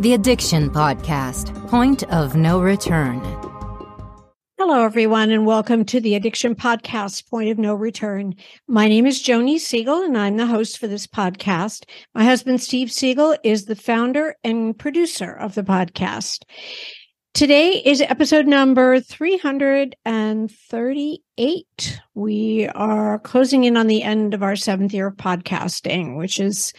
The Addiction Podcast Point of No Return. Hello, everyone, and welcome to the Addiction Podcast Point of No Return. My name is Joni Siegel, and I'm the host for this podcast. My husband, Steve Siegel, is the founder and producer of the podcast. Today is episode number 338. We are closing in on the end of our seventh year of podcasting, which is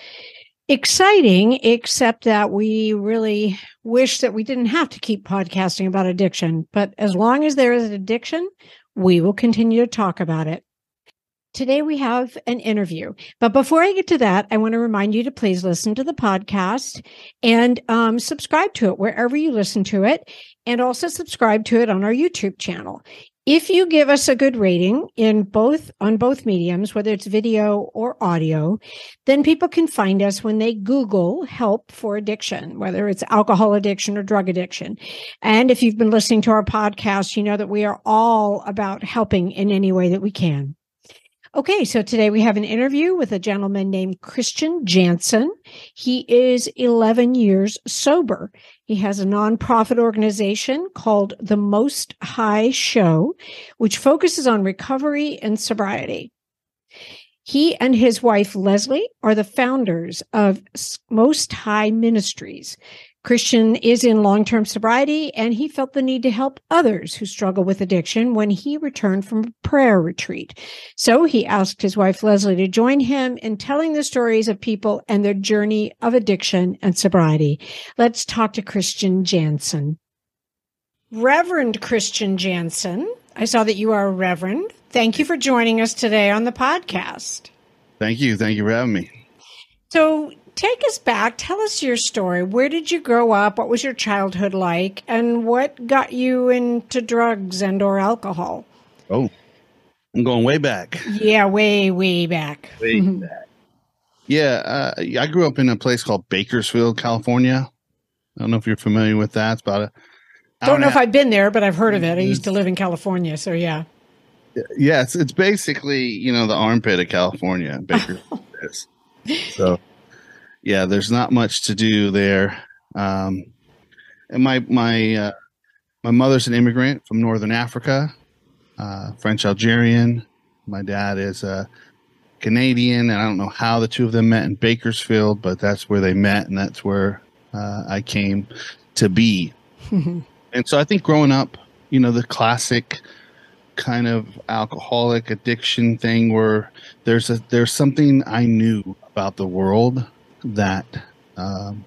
exciting, except that we really wish that we didn't have to keep podcasting about addiction. But as long as there is an addiction, we will continue to talk about it. Today we have an interview. But before I get to that, I want to remind you to please listen to the podcast and um, subscribe to it wherever you listen to it, and also subscribe to it on our YouTube channel. If you give us a good rating in both on both mediums, whether it's video or audio, then people can find us when they Google help for addiction, whether it's alcohol addiction or drug addiction. And if you've been listening to our podcast, you know that we are all about helping in any way that we can. Okay, so today we have an interview with a gentleman named Christian Janson. He is 11 years sober. He has a nonprofit organization called The Most High Show, which focuses on recovery and sobriety. He and his wife, Leslie, are the founders of Most High Ministries, Christian is in long term sobriety, and he felt the need to help others who struggle with addiction when he returned from a prayer retreat. So he asked his wife, Leslie, to join him in telling the stories of people and their journey of addiction and sobriety. Let's talk to Christian Janson. Reverend Christian Janson, I saw that you are a reverend. Thank you for joining us today on the podcast. Thank you. Thank you for having me. So, take us back. Tell us your story. Where did you grow up? What was your childhood like? And what got you into drugs and or alcohol? Oh, I'm going way back. Yeah, way, way back. Way back. Yeah, uh, I grew up in a place called Bakersfield, California. I don't know if you're familiar with that. It's about a. Don't know if I've been there, but I've heard of it. I used to live in California, so yeah. Yes, it's, basically you know the armpit of California. Bakersfield. So yeah, there's not much to do there. Um, and my my uh, my mother's an immigrant from northern Africa, uh, French Algerian. My dad is a Canadian, and I don't know how the two of them met in Bakersfield, but that's where they met, and that's where uh, I came to be. and so I think growing up, you know, the classic kind of alcoholic addiction thing where there's a there's something I knew about the world that um,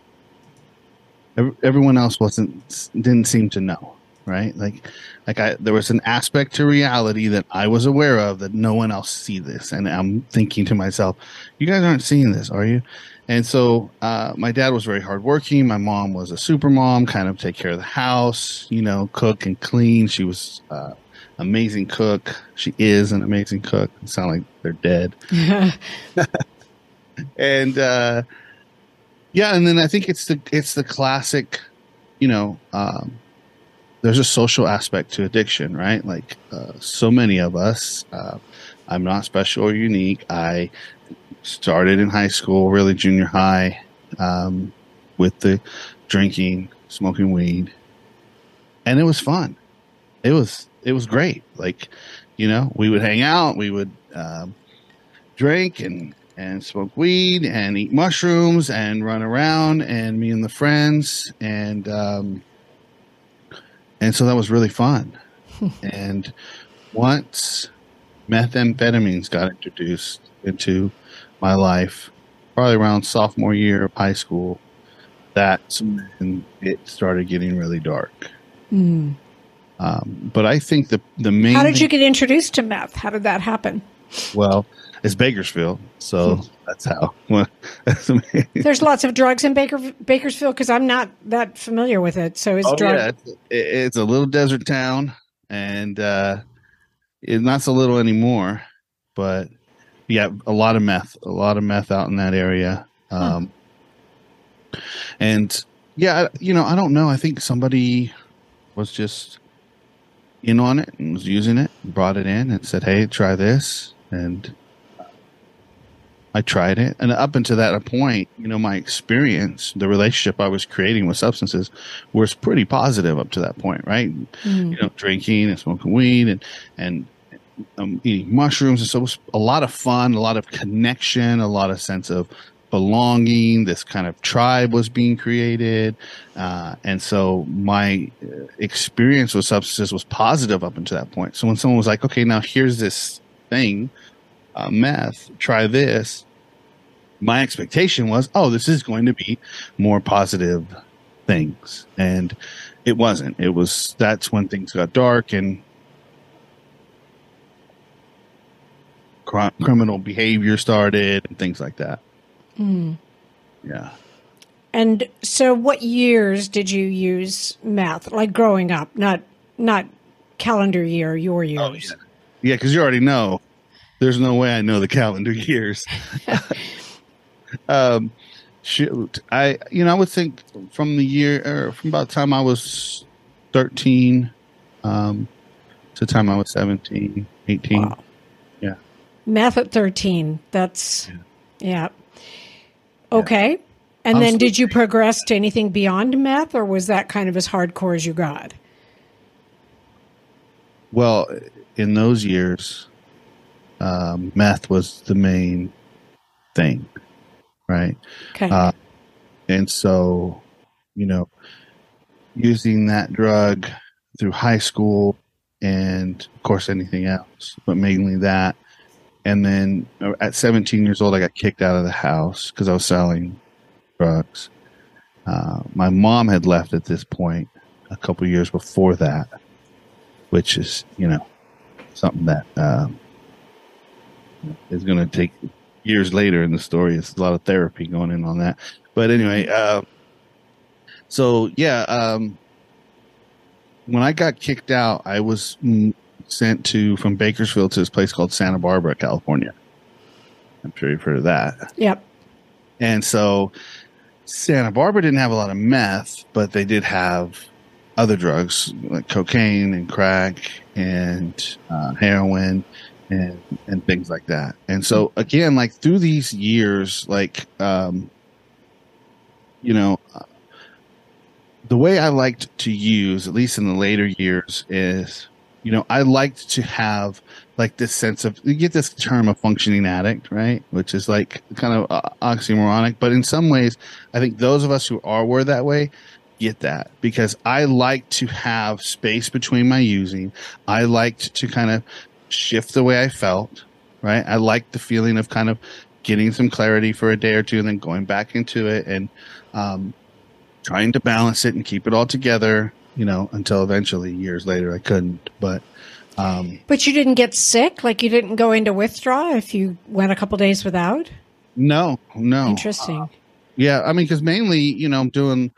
everyone else wasn't didn't seem to know right? Like like i there was an aspect to reality that i was aware of that no one else see this. And i'm thinking to myself you guys aren't seeing this are you? And so uh, my dad was very hardworking. My mom was a super mom kind of take care of the house you know cook and clean. She was uh, amazing cook. She is an amazing cook. It sound like they're dead. And uh yeah, and then I think it's the it's the classic, you know, um, there's a social aspect to addiction, right? Like uh, so many of us, uh, I'm not special or unique. I started in high school, really junior high, um, with the drinking, smoking weed, and it was fun. It was it was great. Like, you know, we would hang out, we would um, drink and and smoke weed and eat mushrooms and run around and me and the friends and um, and so that was really fun. and once methamphetamines got introduced into my life, probably around sophomore year of high school, that's when it started getting really dark. Mm. Um, but I think the the main. How did you get introduced to meth? How did that happen? Well, it's Bakersfield, so hmm. that's how. that's There's lots of drugs in Baker Bakersfield because I'm not that familiar with it. So it's oh, drug. Yeah, it's, it's, a little desert town, and uh, it's not so little anymore. But yeah, a lot of meth, a lot of meth out in that area. Um, huh. And yeah, you know, I don't know. I think somebody was just in on it and was using it, brought it in, and said, "Hey, try this." And I tried it, and up until that point, you know, my experience, the relationship I was creating with substances, was pretty positive up to that point, right? Mm. You know, drinking and smoking weed and and um, eating mushrooms, and so it was a lot of fun, a lot of connection, a lot of sense of belonging. This kind of tribe was being created, uh, and so my uh, experience with substances was positive up until that point. So when someone was like, "Okay, now here's this thing." Uh, meth, try this. My expectation was, oh, this is going to be more positive things. And it wasn't. It was, that's when things got dark and cr- criminal behavior started and things like that. Mm. Yeah. And so, what years did you use meth? Like growing up, not not calendar year, your years. Oh, yeah. Yeah, because you already know. There's no way I know the calendar years. um, shoot, I you know I would think from the year or from about the time I was 13 um, to the time I was 17, 18. Wow. Yeah. Meth at 13. That's, Yeah. yeah. Okay. And I'm then did you progress to anything beyond meth or was that kind of as hardcore as you got? Well, in those years, um, meth was the main thing, right? Okay. Uh, and so, you know, using that drug through high school and, of course, anything else, but mainly that. And then uh, at 17 years old, I got kicked out of the house because I was selling drugs. Uh, my mom had left at this point a couple years before that, which is, you know, something that um, is going to take years later in the story. It's a lot of therapy going in on that. But anyway, uh, so yeah, um, when I got kicked out, I was sent to from Bakersfield to this place called Santa Barbara, California. I'm sure you've heard of that. yep. And so Santa Barbara didn't have a lot of meth, but they did have other drugs like cocaine and crack and uh, heroin and and things like that. And so again, like through these years, like um, you know, the way I liked to use, at least in the later years, is you know I liked to have like this sense of you get this term of functioning addict, right? Which is like kind of uh, oxymoronic, but in some ways, I think those of us who are were that way get that because I like to have space between my using. I liked to kind of shift the way I felt, right? I liked the feeling of kind of getting some clarity for a day or two and then going back into it and um, trying to balance it and keep it all together, you know, until eventually years later I couldn't. But um, But you didn't get sick? Like you didn't go into withdrawal if you went a couple days without? no, no. Interesting. Yeah, I mean, because mainly, you know, I'm doing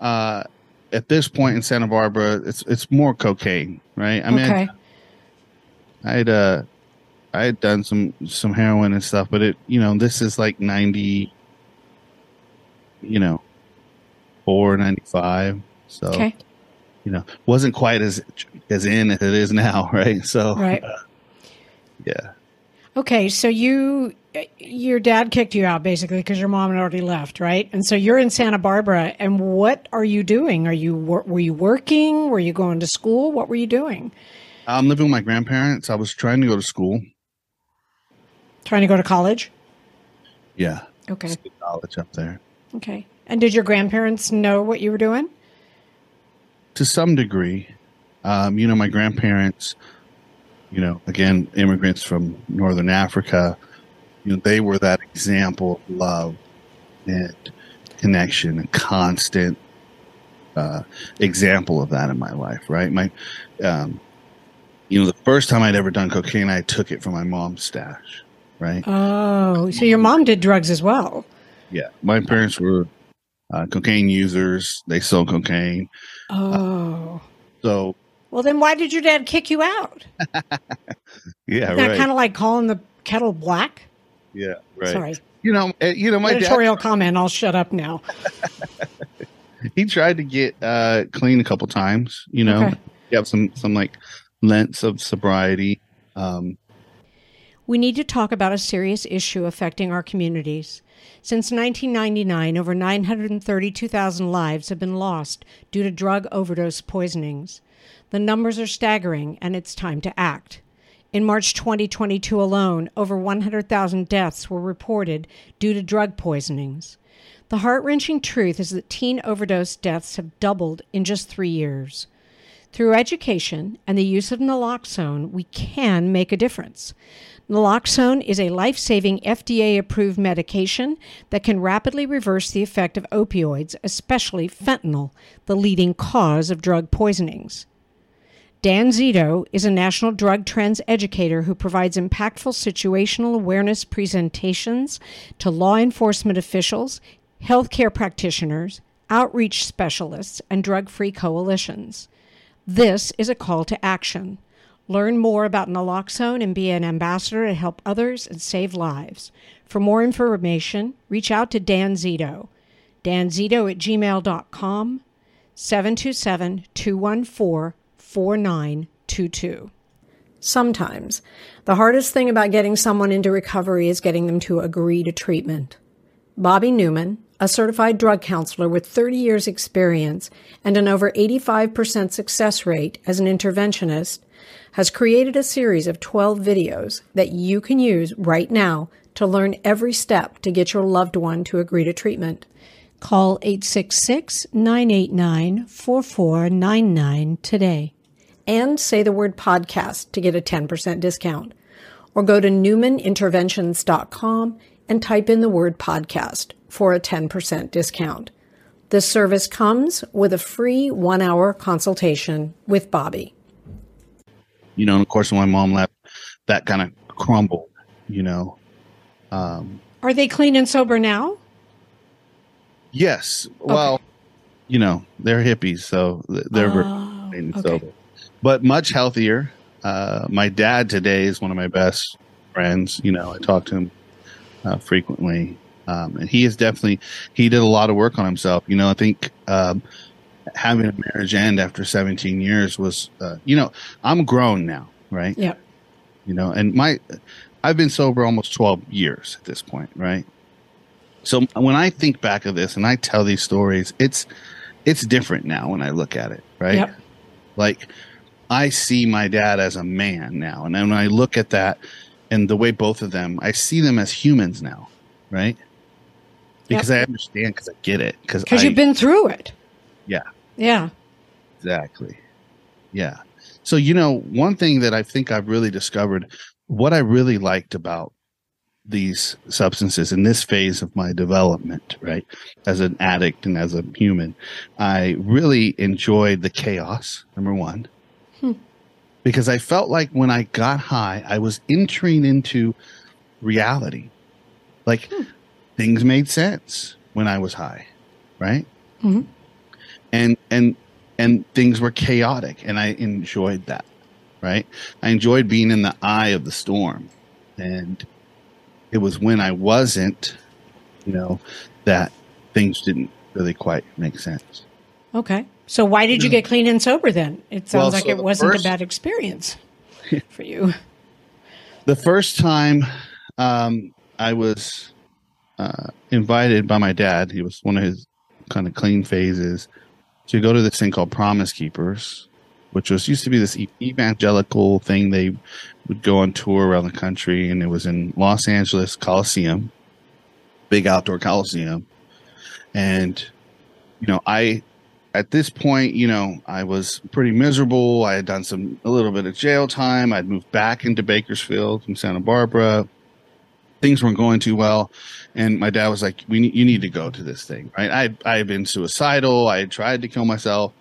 uh, at this point in Santa Barbara, it's it's more cocaine, right? I mean, okay. I had uh, I had done some some heroin and stuff, but it, you know, this is like ninety, you know, four ninety five. So okay. you know, wasn't quite as as in as it is now, right? So Right. uh, yeah, Okay, so you your dad kicked you out basically because your mom had already left, right? And so you're in Santa Barbara, and what are you doing? Are you were you working? Were you going to school? What were you doing? I'm living with my grandparents. I was trying to go to school. Trying to go to college? Yeah, Okay, college up there. okay. And did your grandparents know what you were doing? to some degree. Um, you know, my grandparents, you know, again, immigrants from Northern Africa, you know, they were that example of love and connection and constant uh, example of that in my life, right? My, um, you know, the first time I'd ever done cocaine, I took it from my mom's stash, right? Oh, so your mom did drugs as well. Yeah. My parents were uh, cocaine users, they sold cocaine. Oh. So, Well, then why did your dad kick you out? yeah, Isn't that right. kind of like calling the kettle black? yeah, right. Sorry. You know, uh, you know, my dad Editorial comment. I'll shut up now. he tried to get uh clean a couple times you know Okay. he have some some like lengths of sobriety um we need to talk about a serious issue affecting our communities. Since 1999, over 932,000 lives have been lost due to drug overdose poisonings. The numbers are staggering, and it's time to act. In March 2022 alone, over 100,000 deaths were reported due to drug poisonings. The heart wrenching truth is that teen overdose deaths have doubled in just three years. Through education and the use of naloxone, we can make a difference. Naloxone is a life saving FDA approved medication that can rapidly reverse the effect of opioids, especially fentanyl, the leading cause of drug poisonings. Dan Zito is a national drug trends educator who provides impactful situational awareness presentations to law enforcement officials, healthcare practitioners, outreach specialists, and drug free coalitions. This is a call to action. Learn more about naloxone and be an ambassador to help others and save lives. For more information, reach out to Dan Zito. danzito at gmail.com, 727 214 4922. Sometimes, the hardest thing about getting someone into recovery is getting them to agree to treatment. Bobby Newman, a certified drug counselor with 30 years experience and an over 85% success rate as an interventionist, has created a series of 12 videos that you can use right now to learn every step to get your loved one to agree to treatment. Call 866 989 4499 today and say the word podcast to get a 10% discount. Or go to newmaninterventions.com and type in the word podcast for a 10% discount. This service comes with a free one hour consultation with Bobby. You know, and of course, when my mom left, that kind of crumbled, you know. Um, Are they clean and sober now? Yes. Okay. Well, you know, they're hippies, so they're oh, clean and okay. sober, but much healthier. Uh, my dad today is one of my best friends. You know, I talk to him uh, frequently. Um, and he is definitely he did a lot of work on himself. You know, I think um, having a marriage end after 17 years was, uh, you know, I'm grown now, right? Yeah. You know, and my I've been sober almost 12 years at this point, right? So when I think back of this and I tell these stories, it's it's different now when I look at it, right? Yep. Like I see my dad as a man now, and then when I look at that, and the way both of them, I see them as humans now, right? Because yep. I understand, because I get it, because because you've been through it. Yeah. Yeah. Exactly. Yeah. So you know, one thing that I think I've really discovered, what I really liked about these substances in this phase of my development, right? As an addict and as a human, I really enjoyed the chaos. Number one. Hmm because I felt like when I got high, I was entering into reality. Like hmm. things made sense when I was high, right? Mm-hmm. And and and things were chaotic, and I enjoyed that, right? I enjoyed being in the eye of the storm, and it was when I wasn't, you know, that things didn't really quite make sense. Okay. So why did you get clean and sober then? It sounds well, like so it wasn't first, a bad experience for you. The first time um, I was uh, invited by my dad, he was one of his kind of clean phases, to go to this thing called Promise Keepers, which was used to be this evangelical thing. They would go on tour around the country, and it was in Los Angeles Coliseum, big outdoor Coliseum, and you know I at this point, you know, I was pretty miserable. I had done some a little bit of jail time. I'd moved back into Bakersfield from Santa Barbara. Things weren't going too well, and my dad was like, "We you need to go to this thing, right?" I I had been suicidal. I had tried to kill myself.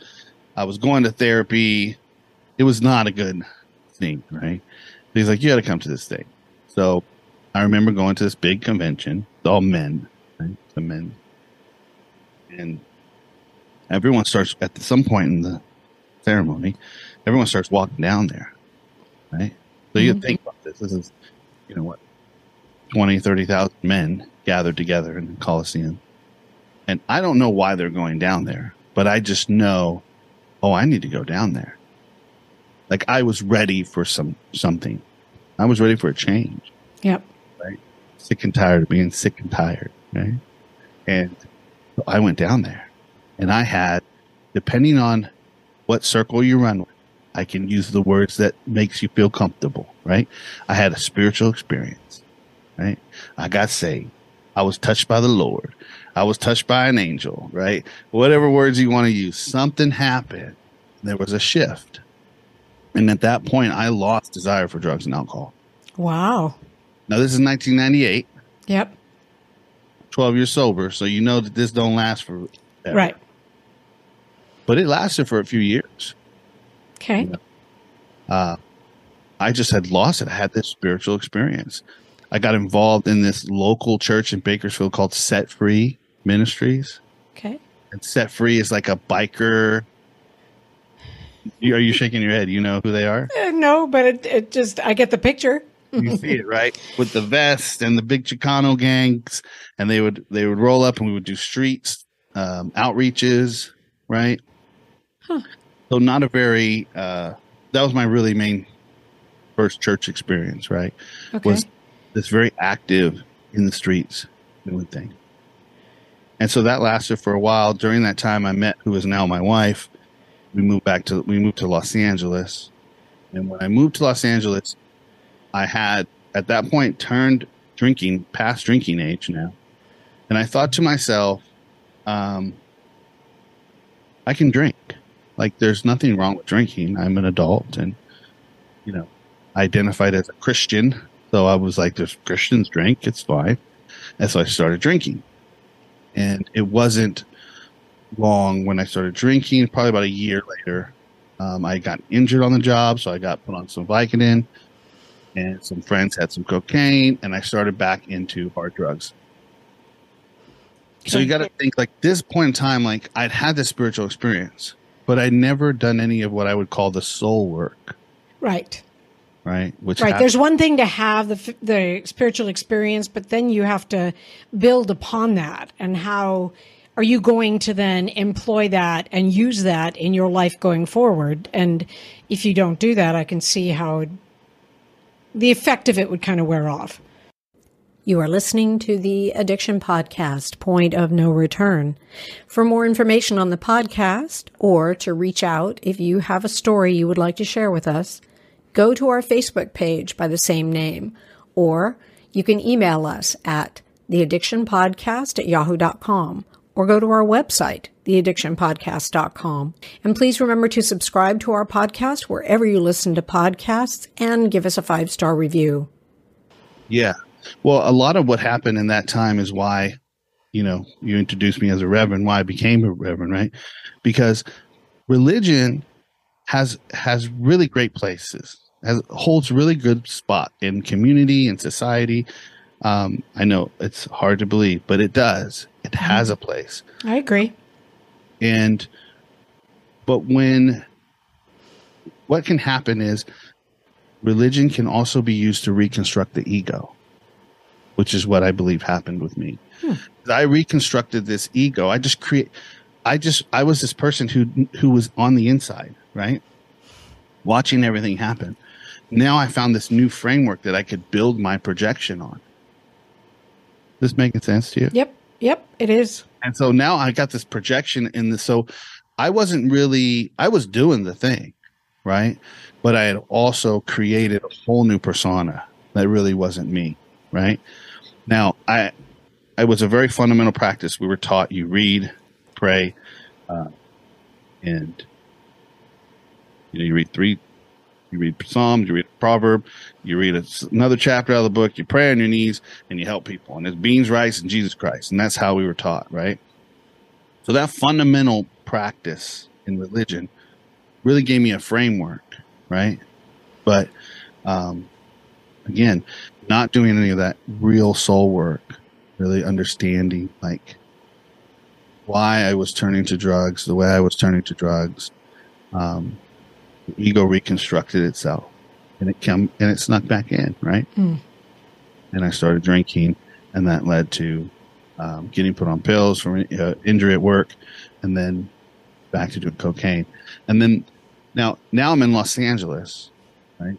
I was going to therapy. It was not a good thing, right? he's like, "You got to come to this thing." So I remember going to this big convention, all men, right? The men, and everyone starts at some point in the ceremony, everyone starts walking down there, right? So you mm-hmm. think about this. This is, you know what, 20, 30,000 men gathered together in the Coliseum. And I don't know why they're going down there, but I just know, oh, I need to go down there. Like I was ready for some something. I was ready for a change. Yep. Right. Sick and tired of being sick and tired. Right. And I went down there and I had, depending on what circle you run with, I can use the words that makes you feel comfortable, right? I had a spiritual experience, right? I got saved. I was touched by the Lord. I was touched by an angel, right? Whatever words you want to use, something happened. There was a shift. And at that point, I lost desire for drugs and alcohol. Wow. Now, this is 1998. Yep. 12 years sober. So you know that this don't last for Right. But it lasted for a few years. Okay. Uh, I just had lost it. I had this spiritual experience. I got involved in this local church in Bakersfield called Set Free Ministries. Okay. And Set Free is like a biker. You- Are you shaking your head? You know who they are? Uh, no, but it, it just, I get the picture. You see it, right? With the vest and the big Chicano gangs, and they would they would roll up and we would do streets um, outreaches, right? Huh. So not a very uh, that was my really main first church experience, right? Okay. was this very active in the streets doing things. And so that lasted for a while. During that time, I met who is now my wife. We moved back to we moved to Los Angeles, and when I moved to Los Angeles, I had at that point turned drinking past drinking age now, and I thought to myself, um, I can drink. Like there's nothing wrong with drinking. I'm an adult, and you know, identified as a Christian. So I was like, there's Christians drink, it's fine. And so I started drinking. And it wasn't long when I started drinking, probably about a year later. Um, I got injured on the job, so I got put on some Vicodin, and some friends had some cocaine, and I started back into hard drugs. So you got to think like this point in time, like I'd had this spiritual experience, but I'd never done any of what I would call the soul work, Right. right? Which Right. There's one thing to have the the spiritual experience, but then you have to build upon that. And how are you going to then employ that and use that in your life going forward? And if you don't do that, I can see how the effect of it would kind of wear off. You are listening to the Addiction Podcast, Point of No Return. For more information on the podcast or to reach out if you have a story you would like to share with us, go to our Facebook page by the same name, or you can email us at theaddictionpodcast at yahoo.com or go to our website, theaddictionpodcast.com. And please remember to subscribe to our podcast wherever you listen to podcasts and give us a five star review. Yeah. Well, a lot of what happened in that time is why, you know, you introduced me as a reverend, why I became a reverend, right? Because religion has has really great places, has holds really good spot in community and society. Um, I know it's hard to believe, but it does. It has a place. I agree. And but when what can happen is religion can also be used to reconstruct the ego, which is what I believe happened with me. Hmm. I reconstructed this ego. I just create I just I was this person who who was on the inside, right? Watching everything happen. Now I found this new framework that I could build my projection on. This making sense to you? Yep. Yep. It is. And so now I got this projection in the so I wasn't really I was doing the thing, right? But I had also created a whole new persona that really wasn't me, right? Now I I was a very fundamental practice. We were taught you read, pray, uh, and you know you read three you read Psalms, you read a proverb, you read a, another chapter out of the book, you pray on your knees, and you help people. And it's beans, rice, and Jesus Christ. And that's how we were taught, right? So that fundamental practice in religion really gave me a framework, right? But um, again, not doing any of that real soul work, really understanding like why I was turning to drugs, the way I was turning to drugs. Um, the ego reconstructed itself and it came and it snuck back in right Hmm. and i started drinking and that led to um, getting put on pills from uh, injury at work and then back to doing cocaine and then now now i'm in los angeles right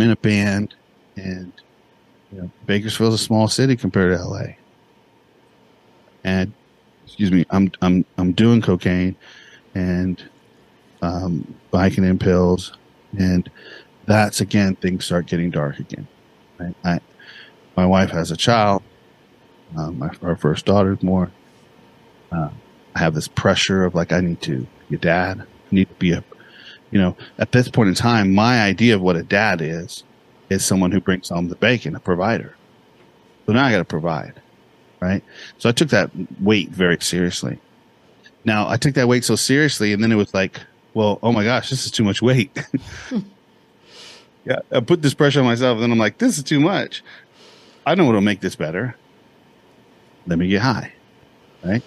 i'm in a band and you know, Bakersfield's a small city compared to LA. And excuse me, I'm I'm I'm doing cocaine and um, Vicodin pills, and that's again things start getting dark again. Right? I, my wife has a child. Um, my, our first daughter's more. Uh, I have this pressure of like I need to be a dad. I need to be a, you know, at this point in time, my idea of what a dad is is someone who brings home the bacon, a provider. So now I got to provide, right? So I took that weight very seriously. Now I took that weight so seriously, and then it was like, well, oh my gosh, this is too much weight. yeah, I put this pressure on myself, and then I'm like, this is too much. I know what'll make this better. Let me get high, right?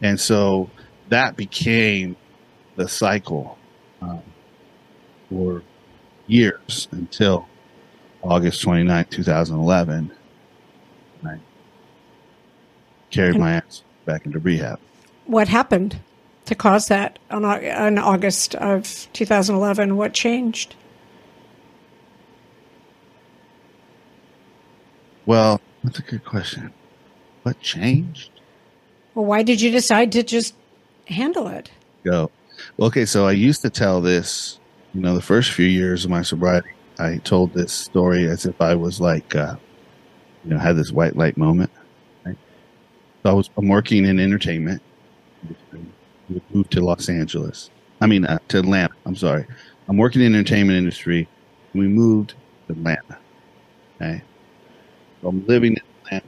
And so that became the cycle um, for years until August 29, 2011. I carried my ass back into rehab. What happened to cause that on, on August of 2011? What changed? Well, that's a good question. What changed? Well, why did you decide to just handle it? Go. Okay, so I used to tell this, you know, the first few years of my sobriety, I told this story as if I was like, uh, you know, had this white light moment. Right? So I was, I'm working in entertainment. We moved to Los Angeles. I mean, uh, to Atlanta. I'm sorry. I'm working in the entertainment industry. We moved to Atlanta. Okay. So I'm living in Atlanta,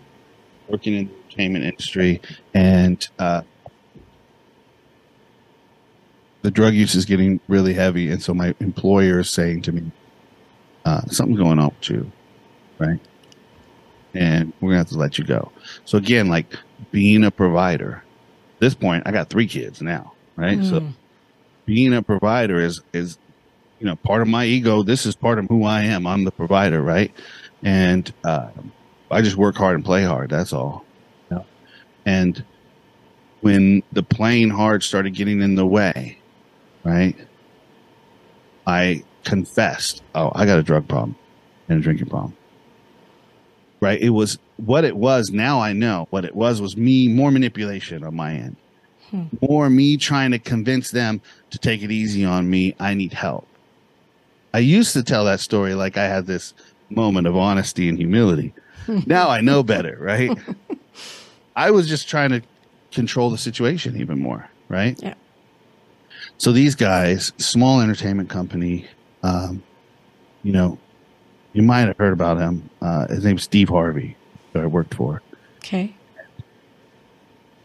working in the entertainment industry, and uh, the drug use is getting really heavy. And so my employer is saying to me, uh, something's going on with you, right? And we're gonna have to let you go. So again, like being a provider, at this point, I got three kids now, right? Mm. So being a provider is is you know part of my ego. This is part of who I am. I'm the provider, right? And uh, I just work hard and play hard. That's all. Yeah. And when the playing hard started getting in the way, right? I confessed, oh, I got a drug problem and a drinking problem. Right? It was what it was. Now I know what it was was me, more manipulation on my end, hmm. more me trying to convince them to take it easy on me. I need help. I used to tell that story like I had this moment of honesty and humility. now I know better, right? I was just trying to control the situation even more, right? Yeah. So these guys, small entertainment company, um, you know, you might have heard about him. Uh, his name's Steve Harvey, that I worked for. Okay.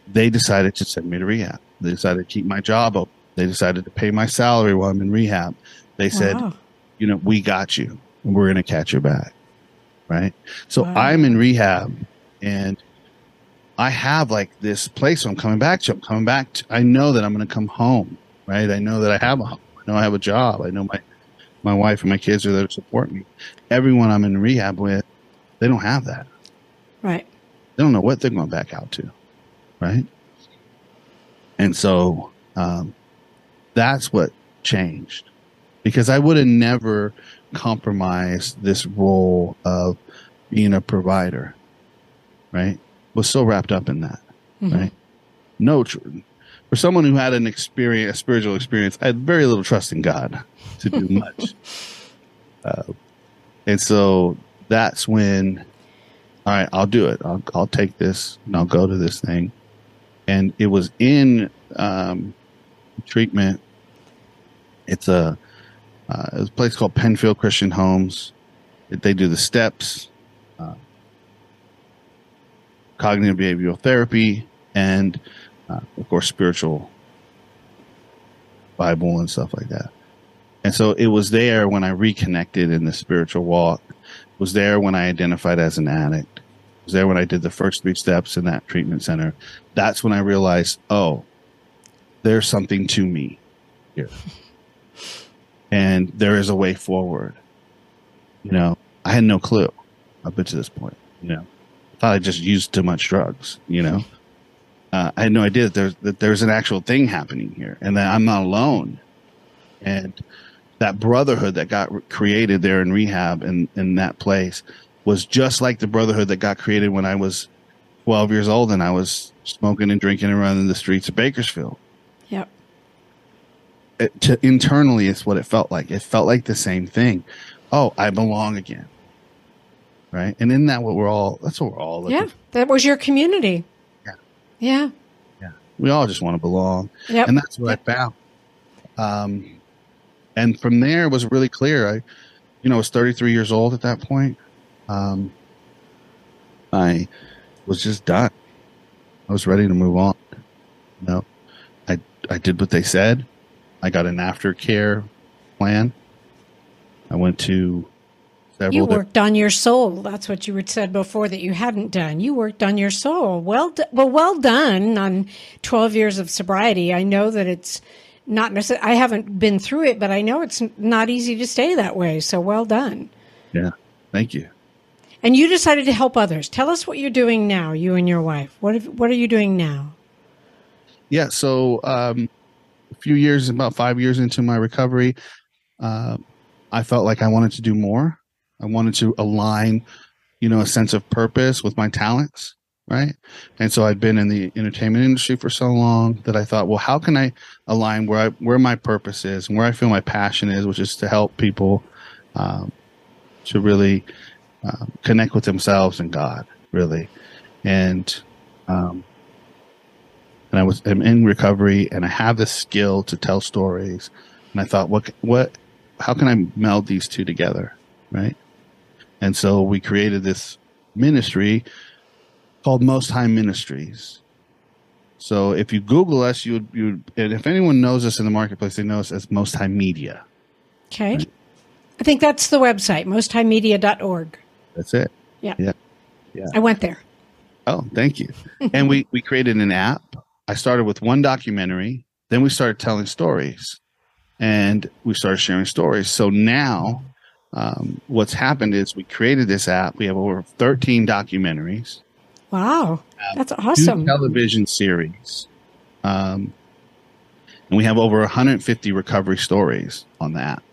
They decided to send me to rehab. They decided to keep my job open. They decided to pay my salary while I'm in rehab. They said, wow. you know, we got you and we're going to catch your back. Right. So wow. I'm in rehab and I have like this place I'm coming back to. I'm coming back to, I know that I'm going to come home. Right. I know that I have a home. I know I have a job. I know my my wife and my kids are there to support me. Everyone I'm in rehab with, they don't have that. Right. They don't know what they're going back out to. Right. And so um, that's what changed because I would have never compromised this role of being a provider. Right. Was so wrapped up in that. Mm-hmm. Right. No, for someone who had an experience, a spiritual experience, I had very little trust in God to do much. uh, and so that's when, all right, I'll do it. I'll, I'll take this and I'll go to this thing. And it was in um, treatment. It's a, uh, it's a place called Penfield Christian Homes. They do the steps, uh, cognitive behavioral therapy, and uh, of course, spiritual Bible and stuff like that. And so it was there when I reconnected in the spiritual walk. It was there when I identified as an addict. It was there when I did the first three steps in that treatment center. That's when I realized, oh, there's something to me here. and there is a way forward. You know, I had no clue up to this point. You know, I thought I just used too much drugs, you know uh, I had no idea that there's that there's an actual thing happening here, and that I'm not alone. And that brotherhood that got created there in rehab and in that place was just like the brotherhood that got created when I was 12 years old and I was smoking and drinking and running the streets of Bakersfield. Yep. It, to, internally, it's what it felt like. It felt like the same thing. Oh, I belong again. Right. And in that, what we're all, that's what we're all Yeah. for. That was your community. Yeah. Yeah. We all just want to belong. Yep. and that's what I found. Um, and from there it was really clear. I, you know, I was 33 years old at that point. Um, I was just done. I was ready to move on. You know, I I did what they said. I got an aftercare plan. I went to. You worked on your soul. That's what you had said before that you hadn't done. You worked on your soul. Well, well, well done on 12 years of sobriety. I know that it's not necessarily, I haven't been through it, but I know it's not easy to stay that way. So well done. yeah, thank you. And you decided to help others. Tell us what you're doing now, you and your wife. What, have, what are you doing now? yeah so um, a few years about five years into my recovery uh, i felt like i wanted to do more i wanted to align you know a sense of purpose with my talents right and so i'd been in the entertainment industry for so long that i thought well how can i align where i where my purpose is and where i feel my passion is which is to help people um, to really um, connect with themselves and god really and um, and I was am in recovery and I have the skill to tell stories. And I thought, what, what, how can I meld these two together? Right. And so we created this ministry called Most High Ministries. So if you Google us, you you and if anyone knows us in the marketplace, they know us as Most High Media. Okay. I think that's the website, mosthighmedia.org. That's it. Yeah. Yeah. Yeah. I went there. Oh, thank you. and we we created an app. I started with one documentary, then we started telling stories, and we started sharing stories. So now, um, what's happened is we created this app. We have over thirteen documentaries, Wow. That's two awesome. television series, um, and we have over 150 recovery stories on the app.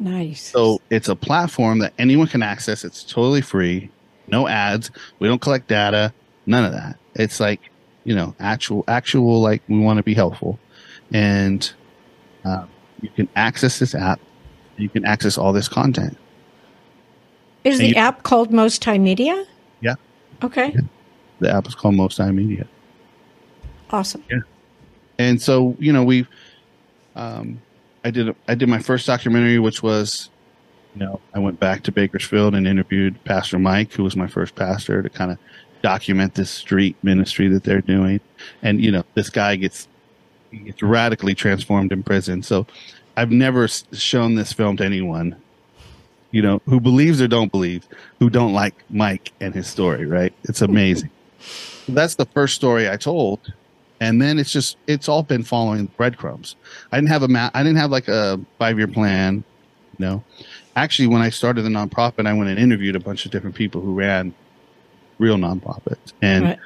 Nice. So it's a platform that anyone can access. It's totally free, no ads. We don't collect data, none of that. It's like you know, actual, actual. Like we want to be helpful, and uh, you can access this app. You can access all this content. Is and the you- app called Most High Media? Yeah. Okay. The app is called Most High Media, Awesome. Yeah. And so you know we've. Um, I did. I did my first documentary, which was, you know, I went back to Bakersfield and interviewed Pastor Mike, who was my first pastor, to kind of document this street ministry that they're doing. And you know, this guy gets he gets radically transformed in prison. So I've never shown this film to anyone, you know, who believes or don't believe, who don't like Mike and his story. Right? It's amazing. That's the first story I told. And then it's just it's all been following breadcrumbs. I didn't have a ma- I didn't have like a five year plan. You know, actually, when I started the nonprofit, I went and interviewed a bunch of different people who ran real nonprofits, and Right.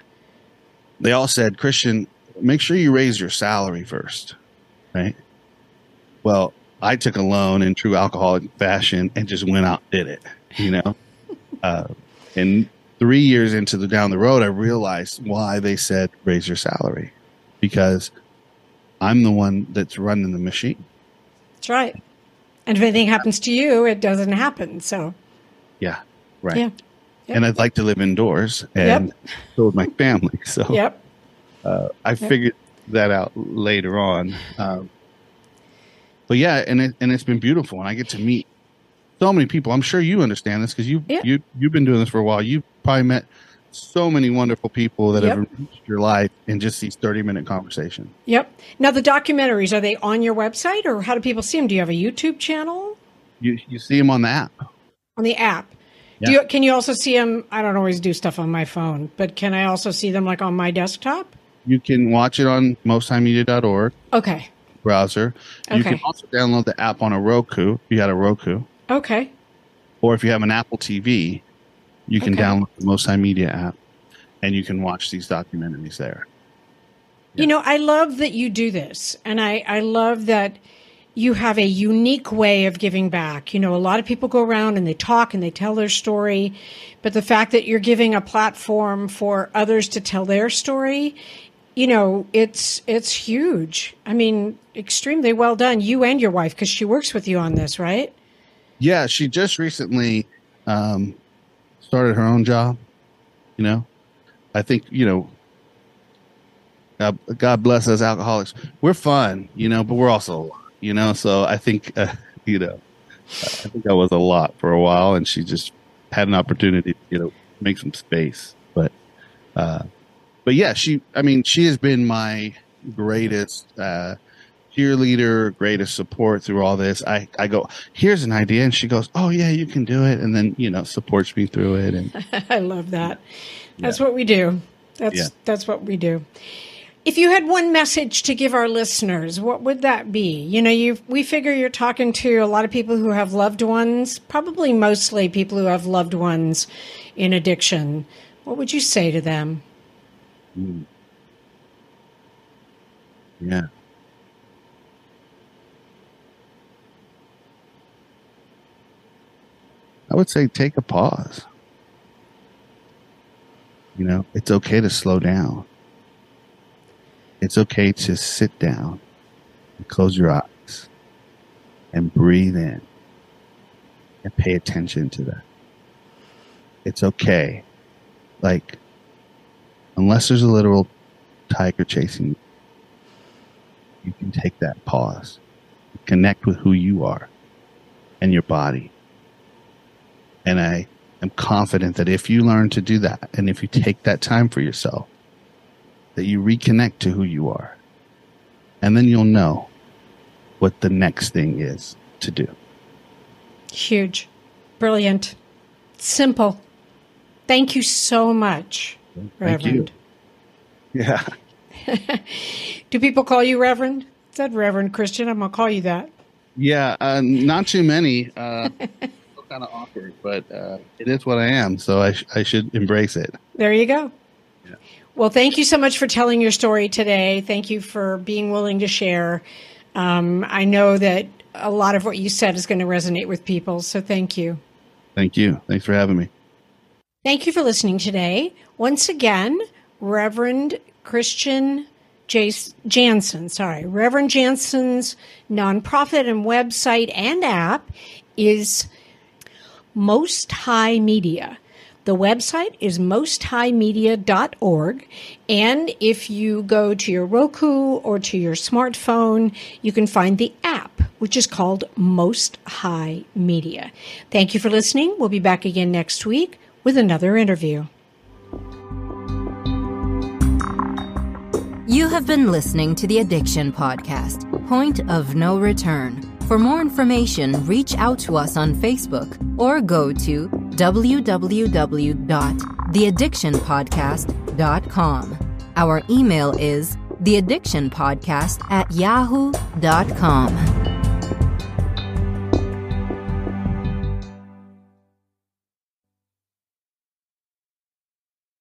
they all said, "Christian, make sure you raise your salary first, right?" Well, I took a loan in true alcoholic fashion and just went out and did it. You know, uh, and three years into the down the road, I realized why they said raise your salary because I'm the one that's running the machine. That's right. And if anything happens to you, it doesn't happen. So, Yeah, right. yeah. Yep. And I'd like to live indoors, and so would my family. So Yep. uh, I figured that out later on. Um, but yeah, and it, and it's been beautiful, and I get to meet so many people. I'm sure you understand this because you Yeah. you you've been doing this for a while. You've probably met so many wonderful people that have enriched your life in just these 30 minute conversations. Yep. Now, the documentaries, are they on your website or how do people see them? Do you have a YouTube channel You you see them on the app. on the app? Do Yeah. you, can you also see them? I don't always do stuff on my phone, but can I also see them like on my desktop? You can watch it on mosthighmedia.org Okay. Browser. You can also download the app on a Roku. If you got a Roku. Okay. or if you have an Apple TV, you can Okay. download the Most Media app, and you can watch these documentaries there. You know, I love that you do this. And I, I love that you have a unique way of giving back. You know, a lot of people go around and they talk and they tell their story, but the fact that you're giving a platform for others to tell their story, you know, it's it's huge. I mean, extremely well done. You and your wife, because she works with you on this, right? Yeah, she just recently um, started her own job. You know, I think you know. God, bless us alcoholics. We're fun, you know, but we're also you know. So I think, uh, you know, I think that was a lot for a while, and she just had an opportunity, you know, make some space. But, uh, but yeah, she. I mean, she has been my greatest uh, cheerleader, greatest support through all this. I I go, here's an idea, and she goes, oh yeah, you can do it, and then you know supports me through it. And I love that. That's yeah. what we do. That's yeah. that's what we do. If you had one message to give our listeners, what would that be? You know, you we figure you're talking to a lot of people who have loved ones, probably mostly people who have loved ones in addiction. What would you say to them? Mm. Yeah. I would say take a pause. You know, it's okay to slow down it's okay to sit down and close your eyes and breathe in and pay attention to that. It's okay. Like, unless there's a literal tiger chasing you, you can take that pause, connect with who you are and your body. And I am confident that if you learn to do that and if you take that time for yourself, that you reconnect to who you are. And then you'll know what the next thing is to do. Huge. Brilliant. Simple. Thank you so much, Reverend. Yeah. do people call you Reverend? It said Reverend Christian. I'm going to call you that. Yeah, uh, not too many. Uh, kind of awkward, but uh, it is what I am, so I, sh- I should embrace it. There you go. Well, thank you so much for telling your story today. Thank you for being willing to share. Um, I know that a lot of what you said is going to resonate with people, so thank you. Thank you. Thanks for having me. Thank you for listening today. Once again, Reverend Christian Janson, sorry, Reverend Janson's nonprofit and website and app is Most High Media. The website is mosthighmedia.org. And if you go to your Roku or to your smartphone, you can find the app, which is called Most High Media. Thank you for listening. We'll be back again next week with another interview. You have been listening to the Addiction Podcast, Point of No Return. For more information, reach out to us on Facebook or go to www.theaddictionpodcast.com. Our email is theaddictionpodcast at yahoo.com.